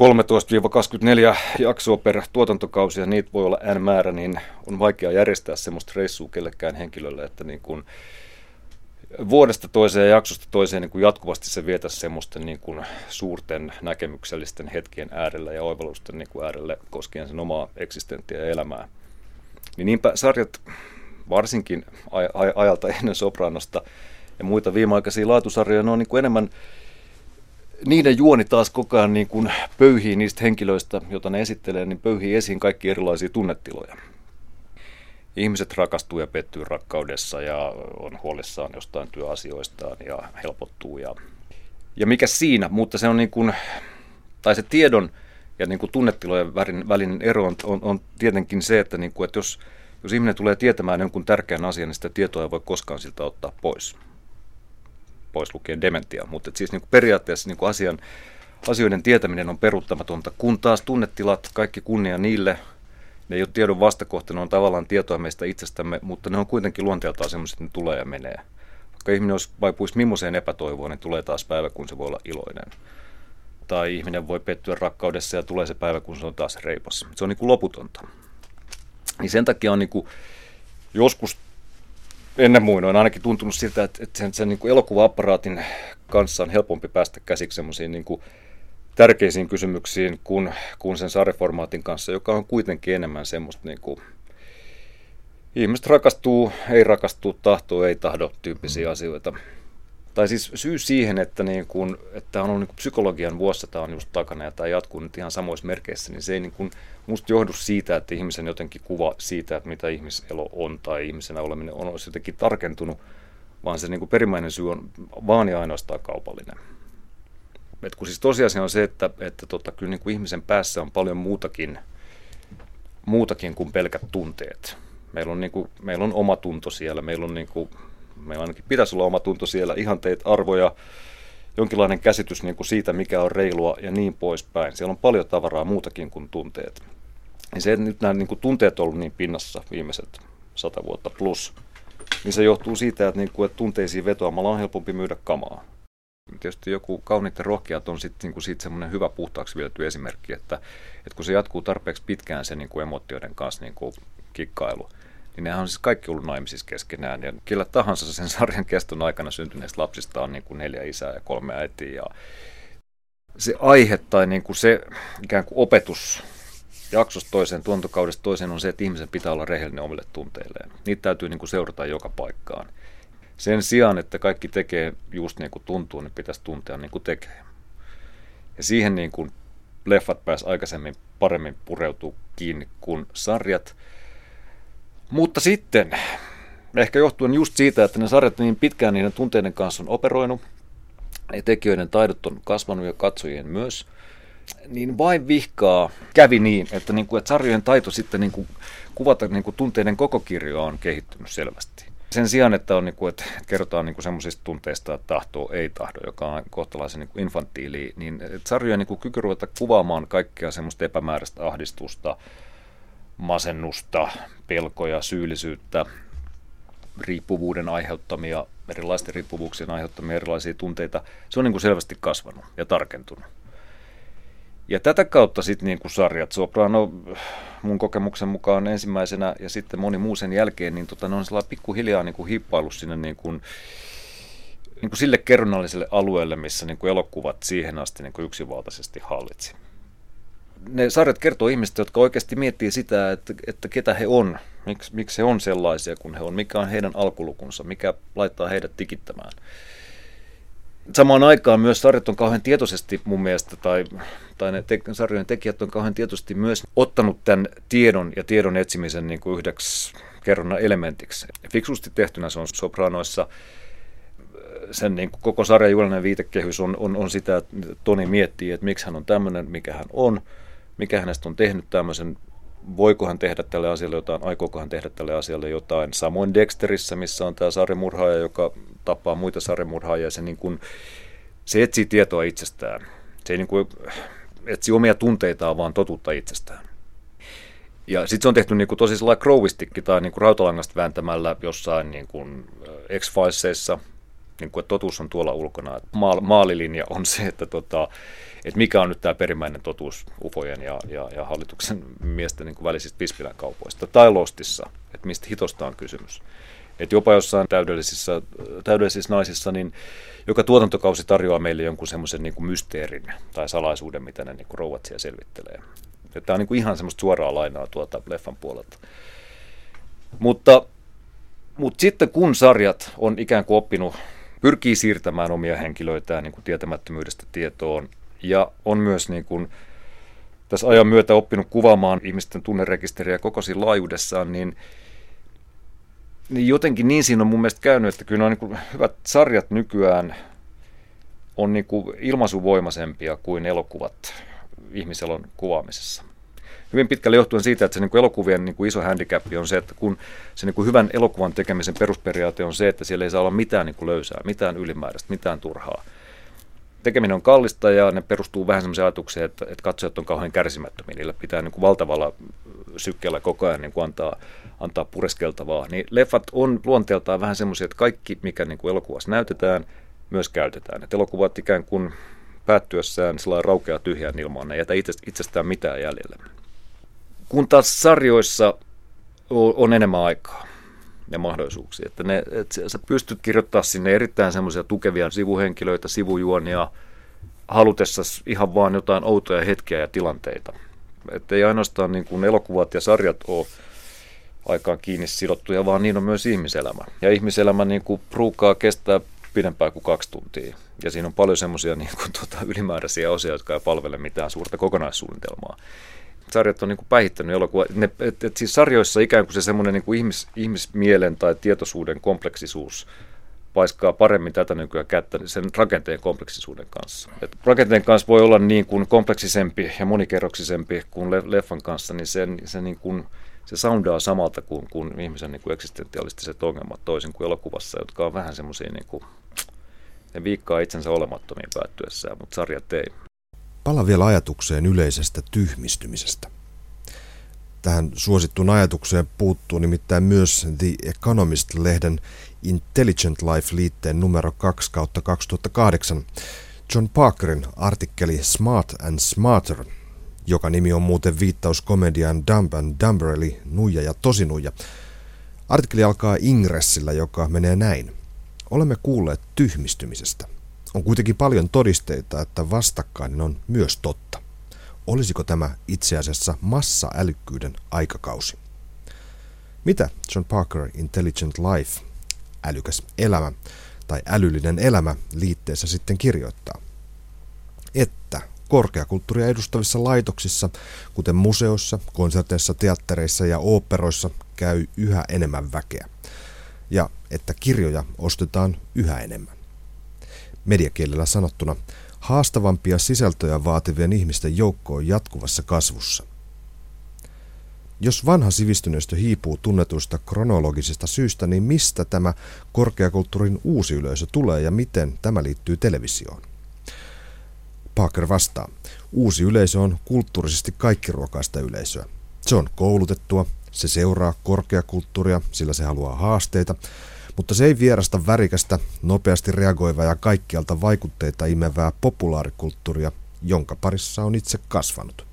Speaker 8: 13-24 jaksoa per tuotantokausi ja niitä voi olla n määrä, niin on vaikea järjestää semmoista reissua kellekään henkilölle, että niin kuin, vuodesta toiseen ja jaksosta toiseen niin kuin jatkuvasti se vietäisi semmoisten niin kuin suurten näkemyksellisten hetkien äärellä ja oivallusten niin kuin äärelle koskien sen omaa eksistenttiä ja elämää. Niin niinpä sarjat varsinkin aj- aj- ajalta ennen Sopranosta ja muita viimeaikaisia laatusarjoja, ne on niin kuin enemmän niiden juoni taas koko ajan niin kuin pöyhii niistä henkilöistä, joita ne esittelee, niin pöyhii esiin kaikki erilaisia tunnetiloja ihmiset rakastuu ja pettyy rakkaudessa ja on huolissaan jostain työasioistaan ja helpottuu. Ja, ja mikä siinä, mutta se on niin kuin, tai se tiedon ja niin kuin tunnetilojen välinen ero on, on, on tietenkin se, että, niin kuin, että jos, jos ihminen tulee tietämään jonkun tärkeän asian, niin sitä tietoa ei voi koskaan siltä ottaa pois. Pois lukien dementia. Mutta siis niin periaatteessa niin asian, asioiden tietäminen on peruuttamatonta, kun taas tunnetilat, kaikki kunnia niille, ne ei ole tiedon vastakohta, ne on tavallaan tietoa meistä itsestämme, mutta ne on kuitenkin luonteeltaan semmoiset, että ne tulee ja menee. Vaikka ihminen olisi vaipuisi millaiseen epätoivoon, niin tulee taas päivä, kun se voi olla iloinen. Tai ihminen voi pettyä rakkaudessa ja tulee se päivä, kun se on taas reipas. Se on niin kuin loputonta. Niin sen takia on niin kuin joskus ennen muinoin ainakin tuntunut siltä, että, sen, sen niin kuin elokuva-apparaatin kanssa on helpompi päästä käsiksi semmoisiin niin kuin tärkeisiin kysymyksiin kuin, kuin sen sarjaformaatin kanssa, joka on kuitenkin enemmän semmoista niin kuin, ihmiset rakastuu, ei rakastu, tahtoo, ei tahdo tyyppisiä mm. asioita. Tai siis syy siihen, että, niin kun, että on ollut niin psykologian vuosisata on just takana ja tämä jatkuu nyt ihan samoissa merkeissä, niin se ei niin kun, musta johdu siitä, että ihmisen jotenkin kuva siitä, että mitä ihmiselo on tai ihmisenä oleminen on, olisi jotenkin tarkentunut, vaan se niin perimmäinen syy on vaan ja ainoastaan kaupallinen. Et kun siis tosiasia on se, että, että tota, kyllä niin kuin ihmisen päässä on paljon muutakin, muutakin kuin pelkät tunteet. Meillä on, niin kuin, meillä on oma tunto siellä, meillä on niin kuin, meillä ainakin pitäisi olla oma tunto siellä, ihanteet, arvoja, jonkinlainen käsitys niin kuin siitä, mikä on reilua ja niin poispäin. Siellä on paljon tavaraa muutakin kuin tunteet. Ja se, että nyt nämä niin kuin tunteet on ollut niin pinnassa viimeiset sata vuotta plus, niin se johtuu siitä, että, niin kuin, että tunteisiin vetoamalla on helpompi myydä kamaa. Tietysti joku kauniit ja rohkeat on sitten niinku siitä semmoinen hyvä puhtaaksi viety esimerkki, että, että kun se jatkuu tarpeeksi pitkään se niinku emotioiden kanssa niinku kikkailu, niin nehän on siis kaikki ollut naimisissa keskenään. Ja kyllä tahansa sen sarjan keston aikana syntyneistä lapsista on niin kuin neljä isää ja kolme äitiä. Ja se aihe tai niin kuin se ikään kuin opetus jaksosta toiseen, tuontokaudesta toiseen on se, että ihmisen pitää olla rehellinen omille tunteilleen. Niitä täytyy niin kuin seurata joka paikkaan. Sen sijaan, että kaikki tekee just niin kuin tuntuu, niin pitäisi tuntea niin kuin tekee. Ja siihen niin kuin leffat pääs aikaisemmin paremmin pureutuu kiinni kuin sarjat. Mutta sitten, ehkä johtuen just siitä, että ne sarjat niin pitkään niiden tunteiden kanssa on operoinut, ja tekijöiden taidot on kasvanut ja katsojien myös, niin vain vihkaa kävi niin, että, niin kuin, että sarjojen taito sitten niin kuin, kuvata niin kuin, tunteiden koko kirjoa on kehittynyt selvästi. Sen sijaan, että, on, niin kuin, että kerrotaan niin semmoisista tunteista, että tahtoo, ei tahdo, joka on kohtalaisen niin infantiili, niin sarjojen niin kuin, kyky ruveta kuvaamaan kaikkea semmoista epämääräistä ahdistusta, masennusta, pelkoja, syyllisyyttä, riippuvuuden aiheuttamia, erilaisten riippuvuuksien aiheuttamia erilaisia tunteita, se on niin kuin selvästi kasvanut ja tarkentunut. Ja tätä kautta sitten niin kuin sarjat, Soprano mun kokemuksen mukaan ensimmäisenä ja sitten moni muu sen jälkeen, niin tota, ne on sellainen pikkuhiljaa niin kuin hiippailu sinne niin kuin, niin kuin sille kerronnalliselle alueelle, missä niin kuin elokuvat siihen asti niin kuin yksinvaltaisesti hallitsi. Ne sarjat kertoo ihmistä, jotka oikeasti miettii sitä, että, että ketä he on, miksi, miksi he on sellaisia kuin he on, mikä on heidän alkulukunsa, mikä laittaa heidät tikittämään samaan aikaan myös sarjat on kauhean tietoisesti mun mielestä, tai, tai ne te- sarjojen tekijät on kauhean tietoisesti myös ottanut tämän tiedon ja tiedon etsimisen niin kuin yhdeksi kerronnan elementiksi. Fiksusti tehtynä se on sopranoissa. Sen niin kuin koko sarjan juhlinen viitekehys on, on, on sitä, että Toni miettii, että miksi hän on tämmöinen, mikä hän on, mikä hänestä on tehnyt tämmöisen, voiko hän tehdä tälle asialle jotain, aikooko hän tehdä tälle asialle jotain. Samoin Dexterissä, missä on tämä sarjamurhaaja, joka tappaa muita sarjamurhaajia, se, niin kuin, se etsii tietoa itsestään. Se ei niin kuin, etsi omia tunteitaan, vaan totuutta itsestään. Ja sitten se on tehty niin kuin tosi sellainen crowistikki tai niin kuin rautalangasta vääntämällä jossain niin kuin äh, X-Filesissa, niin kuin, että totuus on tuolla ulkona. Maal, maalilinja on se, että, tota, että mikä on nyt tämä perimmäinen totuus ufojen ja, ja, ja hallituksen miesten niin kuin välisistä Pispilän kaupoista. Tai Lostissa, että mistä hitosta on kysymys. Et jopa jossain täydellisissä, täydellisissä naisissa, niin joka tuotantokausi tarjoaa meille jonkun semmoisen niin mysteerin tai salaisuuden, mitä ne niin kuin rouvat siellä selvittelee. Tämä on niin kuin ihan semmoista suoraa lainaa tuolta leffan puolelta. Mutta, mutta sitten kun sarjat on ikään kuin oppinut, pyrkii siirtämään omia henkilöitään niin kuin tietämättömyydestä tietoon ja on myös niin kuin tässä ajan myötä oppinut kuvaamaan ihmisten tunnerekisteriä koko siinä laajuudessaan, niin niin jotenkin niin siinä on mun mielestä käynyt, että kyllä on niin hyvät sarjat nykyään on niin kuin ilmaisuvoimaisempia kuin elokuvat ihmiselon kuvaamisessa. Hyvin pitkälle johtuen siitä, että se niin kuin elokuvien niin kuin iso handicap on se, että kun se niin kuin hyvän elokuvan tekemisen perusperiaate on se, että siellä ei saa olla mitään niin kuin löysää, mitään ylimääräistä, mitään turhaa. Tekeminen on kallista ja ne perustuu vähän sellaiseen ajatukseen, että, että katsojat on kauhean kärsimättömiä. Niillä pitää niin kuin valtavalla sykkeellä koko ajan niin kuin antaa antaa pureskeltavaa, niin leffat on luonteeltaan vähän semmoisia, että kaikki, mikä niin kuin elokuvassa näytetään, myös käytetään. Että elokuvat ikään kuin päättyessään sellainen raukea tyhjään ilmaan, ne jätä itsestään mitään jäljelle. Kun taas sarjoissa on enemmän aikaa ja mahdollisuuksia, että, ne, että sä pystyt kirjoittamaan sinne erittäin semmoisia tukevia sivuhenkilöitä, sivujuonia, halutessa ihan vaan jotain outoja hetkiä ja tilanteita. Että ei ainoastaan niin kuin elokuvat ja sarjat ole aikaan kiinni sidottuja, vaan niin on myös ihmiselämä. Ja ihmiselämä niin kuin pruukaa kestää pidempään kuin kaksi tuntia. Ja siinä on paljon semmoisia niin tuota, ylimääräisiä osia, jotka ei palvele mitään suurta kokonaissuunnitelmaa. Sarjat on niin kuin päihittänyt elokuva. Ne, et, et siis sarjoissa ikään kuin se semmoinen niin ihmis, ihmismielen tai tietoisuuden kompleksisuus paiskaa paremmin tätä nykyään kättä sen rakenteen kompleksisuuden kanssa. Et rakenteen kanssa voi olla niin kuin kompleksisempi ja monikerroksisempi kuin leffan kanssa, niin sen, se niin kuin, se soundaa samalta kuin, kuin ihmisen niin kuin eksistentialistiset ongelmat toisin kuin elokuvassa, jotka on vähän semmoisia, niin kuin, ne viikkaa itsensä olemattomiin päättyessään, mutta sarjat ei.
Speaker 2: Pala vielä ajatukseen yleisestä tyhmistymisestä. Tähän suosittuun ajatukseen puuttuu nimittäin myös The Economist-lehden Intelligent Life-liitteen numero 2 kautta 2008 John Parkerin artikkeli Smart and Smarter – joka nimi on muuten viittaus komediaan Dumb and Dumber eli Nuija ja Tosinuija. Artikkeli alkaa ingressillä, joka menee näin. Olemme kuulleet tyhmistymisestä. On kuitenkin paljon todisteita, että vastakkainen on myös totta. Olisiko tämä itse asiassa massa-älykkyyden aikakausi? Mitä John Parker Intelligent Life, älykäs elämä tai älyllinen elämä liitteessä sitten kirjoittaa? Että korkeakulttuuria edustavissa laitoksissa, kuten museoissa, konserteissa, teattereissa ja oopperoissa, käy yhä enemmän väkeä. Ja että kirjoja ostetaan yhä enemmän. Mediakielellä sanottuna, haastavampia sisältöjä vaativien ihmisten joukko on jatkuvassa kasvussa. Jos vanha sivistyneistö hiipuu tunnetuista kronologisista syistä, niin mistä tämä korkeakulttuurin uusi yleisö tulee ja miten tämä liittyy televisioon? Parker vastaa. Uusi yleisö on kulttuurisesti kaikkiruokaista yleisöä. Se on koulutettua, se seuraa korkeakulttuuria, sillä se haluaa haasteita, mutta se ei vierasta värikästä, nopeasti reagoivaa ja kaikkialta vaikutteita imevää populaarikulttuuria, jonka parissa on itse kasvanut.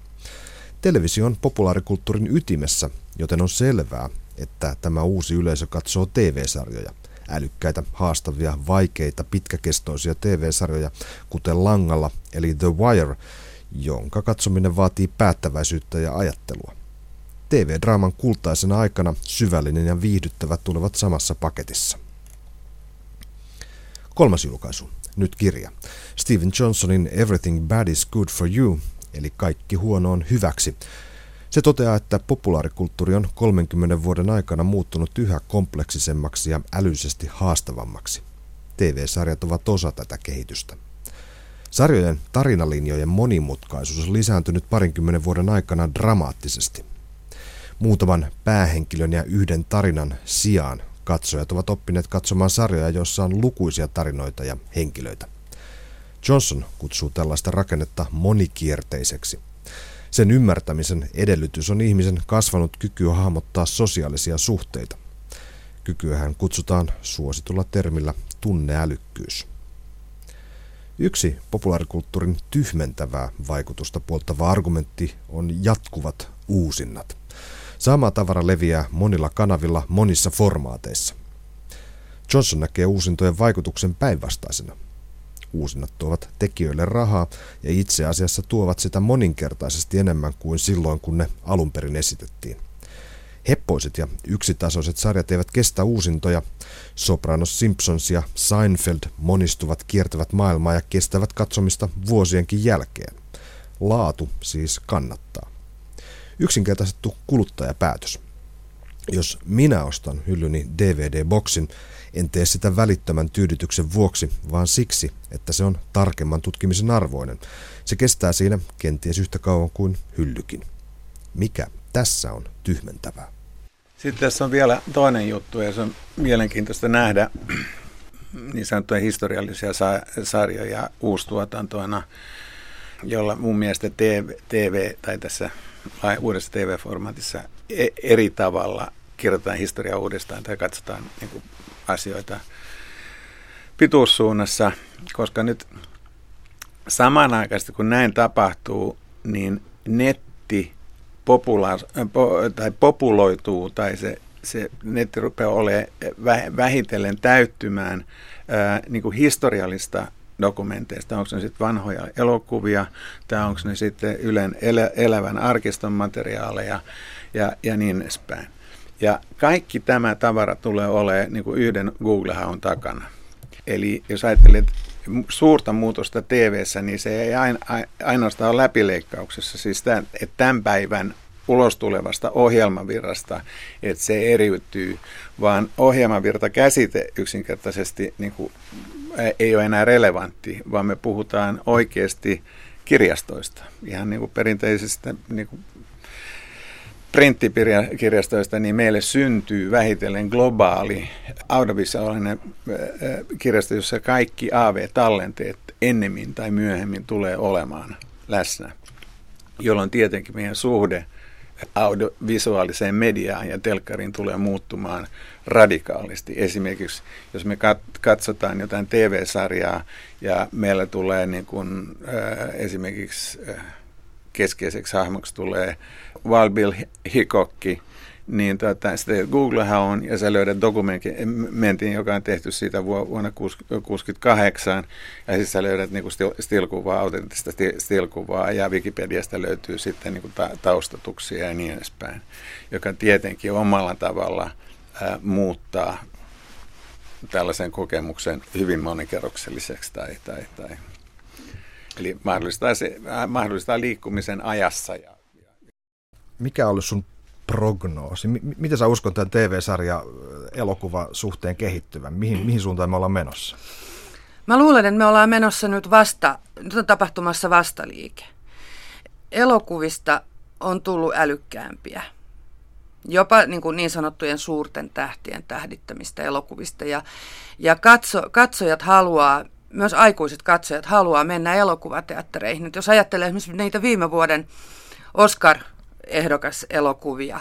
Speaker 2: Televisio on populaarikulttuurin ytimessä, joten on selvää, että tämä uusi yleisö katsoo TV-sarjoja. Älykkäitä, haastavia, vaikeita, pitkäkestoisia TV-sarjoja, kuten Langalla eli The Wire, jonka katsominen vaatii päättäväisyyttä ja ajattelua. TV-draaman kultaisena aikana syvällinen ja viihdyttävä tulevat samassa paketissa. Kolmas julkaisu, nyt kirja. Steven Johnsonin Everything Bad is Good for You eli kaikki huono on hyväksi. Se toteaa, että populaarikulttuuri on 30 vuoden aikana muuttunut yhä kompleksisemmaksi ja älyisesti haastavammaksi. TV-sarjat ovat osa tätä kehitystä. Sarjojen tarinalinjojen monimutkaisuus on lisääntynyt parinkymmenen vuoden aikana dramaattisesti. Muutaman päähenkilön ja yhden tarinan sijaan katsojat ovat oppineet katsomaan sarjoja, joissa on lukuisia tarinoita ja henkilöitä. Johnson kutsuu tällaista rakennetta monikierteiseksi. Sen ymmärtämisen edellytys on ihmisen kasvanut kyky hahmottaa sosiaalisia suhteita. Kykyähän kutsutaan suositulla termillä tunneälykkyys. Yksi populaarikulttuurin tyhmentävää vaikutusta puoltava argumentti on jatkuvat uusinnat. Sama tavara leviää monilla kanavilla monissa formaateissa. Johnson näkee uusintojen vaikutuksen päinvastaisena – Uusinnat tuovat tekijöille rahaa ja itse asiassa tuovat sitä moninkertaisesti enemmän kuin silloin, kun ne alun perin esitettiin. Heppoiset ja yksitasoiset sarjat eivät kestä uusintoja. Sopranos Simpsons ja Seinfeld monistuvat, kiertävät maailmaa ja kestävät katsomista vuosienkin jälkeen. Laatu siis kannattaa. Yksinkertaistettu kuluttajapäätös. Jos minä ostan hyllyni DVD-boksin, en tee sitä välittömän tyydytyksen vuoksi, vaan siksi, että se on tarkemman tutkimisen arvoinen. Se kestää siinä kenties yhtä kauan kuin hyllykin. Mikä tässä on tyhmentävää?
Speaker 6: Sitten tässä on vielä toinen juttu, ja se on mielenkiintoista nähdä niin sanottuja historiallisia sarjoja uustuotantoina, jolla mun mielestä TV, TV tai tässä uudessa TV-formaatissa e-, eri tavalla kirjoitetaan historiaa uudestaan tai katsotaan niin kuin asioita pituussuunnassa, koska nyt samanaikaisesti kun näin tapahtuu, niin netti popula- po, tai populoituu tai se, se netti rupeaa olemaan vähitellen täyttymään ää, niin kuin historiallista dokumenteista, onko ne sitten vanhoja elokuvia tai onko ne sitten Ylen elä, elävän arkiston materiaaleja ja, ja niin edespäin. Ja kaikki tämä tavara tulee olemaan niin kuin yhden Google-haun takana. Eli jos ajattelet suurta muutosta tv niin se ei ainoastaan ole läpileikkauksessa, siis tämän, että tämän päivän ulos tulevasta ohjelmavirrasta, että se eriytyy, vaan ohjelmavirta käsite yksinkertaisesti niin kuin, ei ole enää relevantti, vaan me puhutaan oikeasti kirjastoista, ihan niin kuin perinteisistä niin kuin printtikirjastoista, niin meille syntyy vähitellen globaali audiovisuaalinen kirjasto, jossa kaikki AV-tallenteet ennemmin tai myöhemmin tulee olemaan läsnä, jolloin tietenkin meidän suhde audiovisuaaliseen mediaan ja telkkariin tulee muuttumaan radikaalisti. Esimerkiksi jos me katsotaan jotain TV-sarjaa ja meillä tulee niin kuin, äh, esimerkiksi äh, keskeiseksi hahmoksi tulee Wild Bill Hickokki, niin tota, sitten Googlehan on, ja sä löydät dokumentin, joka on tehty siitä vuonna 1968, ja siis sä löydät niin stilkuvaa, autenttista stilkuvaa, ja Wikipediasta löytyy sitten niin ta- taustatuksia ja niin edespäin, joka tietenkin omalla tavalla ää, muuttaa tällaisen kokemuksen hyvin monikerrokselliseksi tai, tai, tai Eli mahdollistaa, se, mahdollistaa liikkumisen ajassa. Ja,
Speaker 9: Mikä on ollut sun prognoosi? M- miten sä uskon tämän TV-sarja elokuva suhteen kehittyvän? Mihin, mihin suuntaan me ollaan menossa?
Speaker 7: Mä luulen, että me ollaan menossa nyt vasta, nyt on tapahtumassa vastaliike. Elokuvista on tullut älykkäämpiä. Jopa niin, kuin niin sanottujen suurten tähtien tähdittämistä elokuvista. Ja, ja katso, katsojat haluaa, myös aikuiset katsojat haluaa mennä elokuvateattereihin. Nyt jos ajattelee esimerkiksi niitä viime vuoden Oscar-ehdokas elokuvia,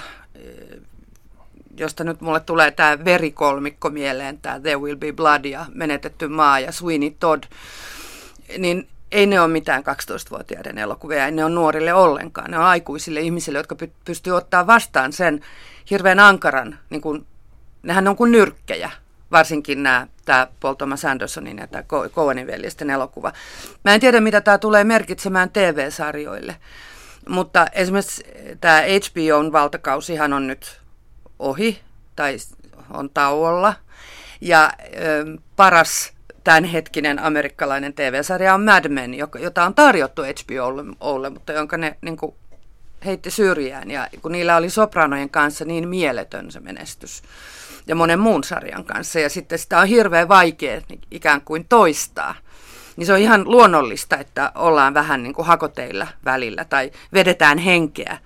Speaker 7: josta nyt mulle tulee tämä verikolmikko mieleen, tämä There Will Be Blood ja Menetetty maa ja Sweeney Todd, niin ei ne ole mitään 12-vuotiaiden elokuvia, ei ne ole nuorille ollenkaan. Ne on aikuisille ihmisille, jotka py- pystyy ottaa vastaan sen hirveän ankaran, niin kuin, nehän on kuin nyrkkejä, varsinkin nämä, tämä Paul Thomas Andersonin ja tämä Coenin veljesten elokuva. Mä en tiedä, mitä tämä tulee merkitsemään TV-sarjoille, mutta esimerkiksi tämä HBOn valtakausihan on nyt ohi tai on tauolla. Ja ö, paras tämänhetkinen amerikkalainen TV-sarja on Mad Men, jota on tarjottu HBOlle, mutta jonka ne niin kuin, heitti syrjään. Ja kun niillä oli Sopranojen kanssa niin mieletön se menestys ja monen muun sarjan kanssa, ja sitten sitä on hirveän vaikea ikään kuin toistaa, niin se on ihan luonnollista, että ollaan vähän niin kuin hakoteilla välillä tai vedetään henkeä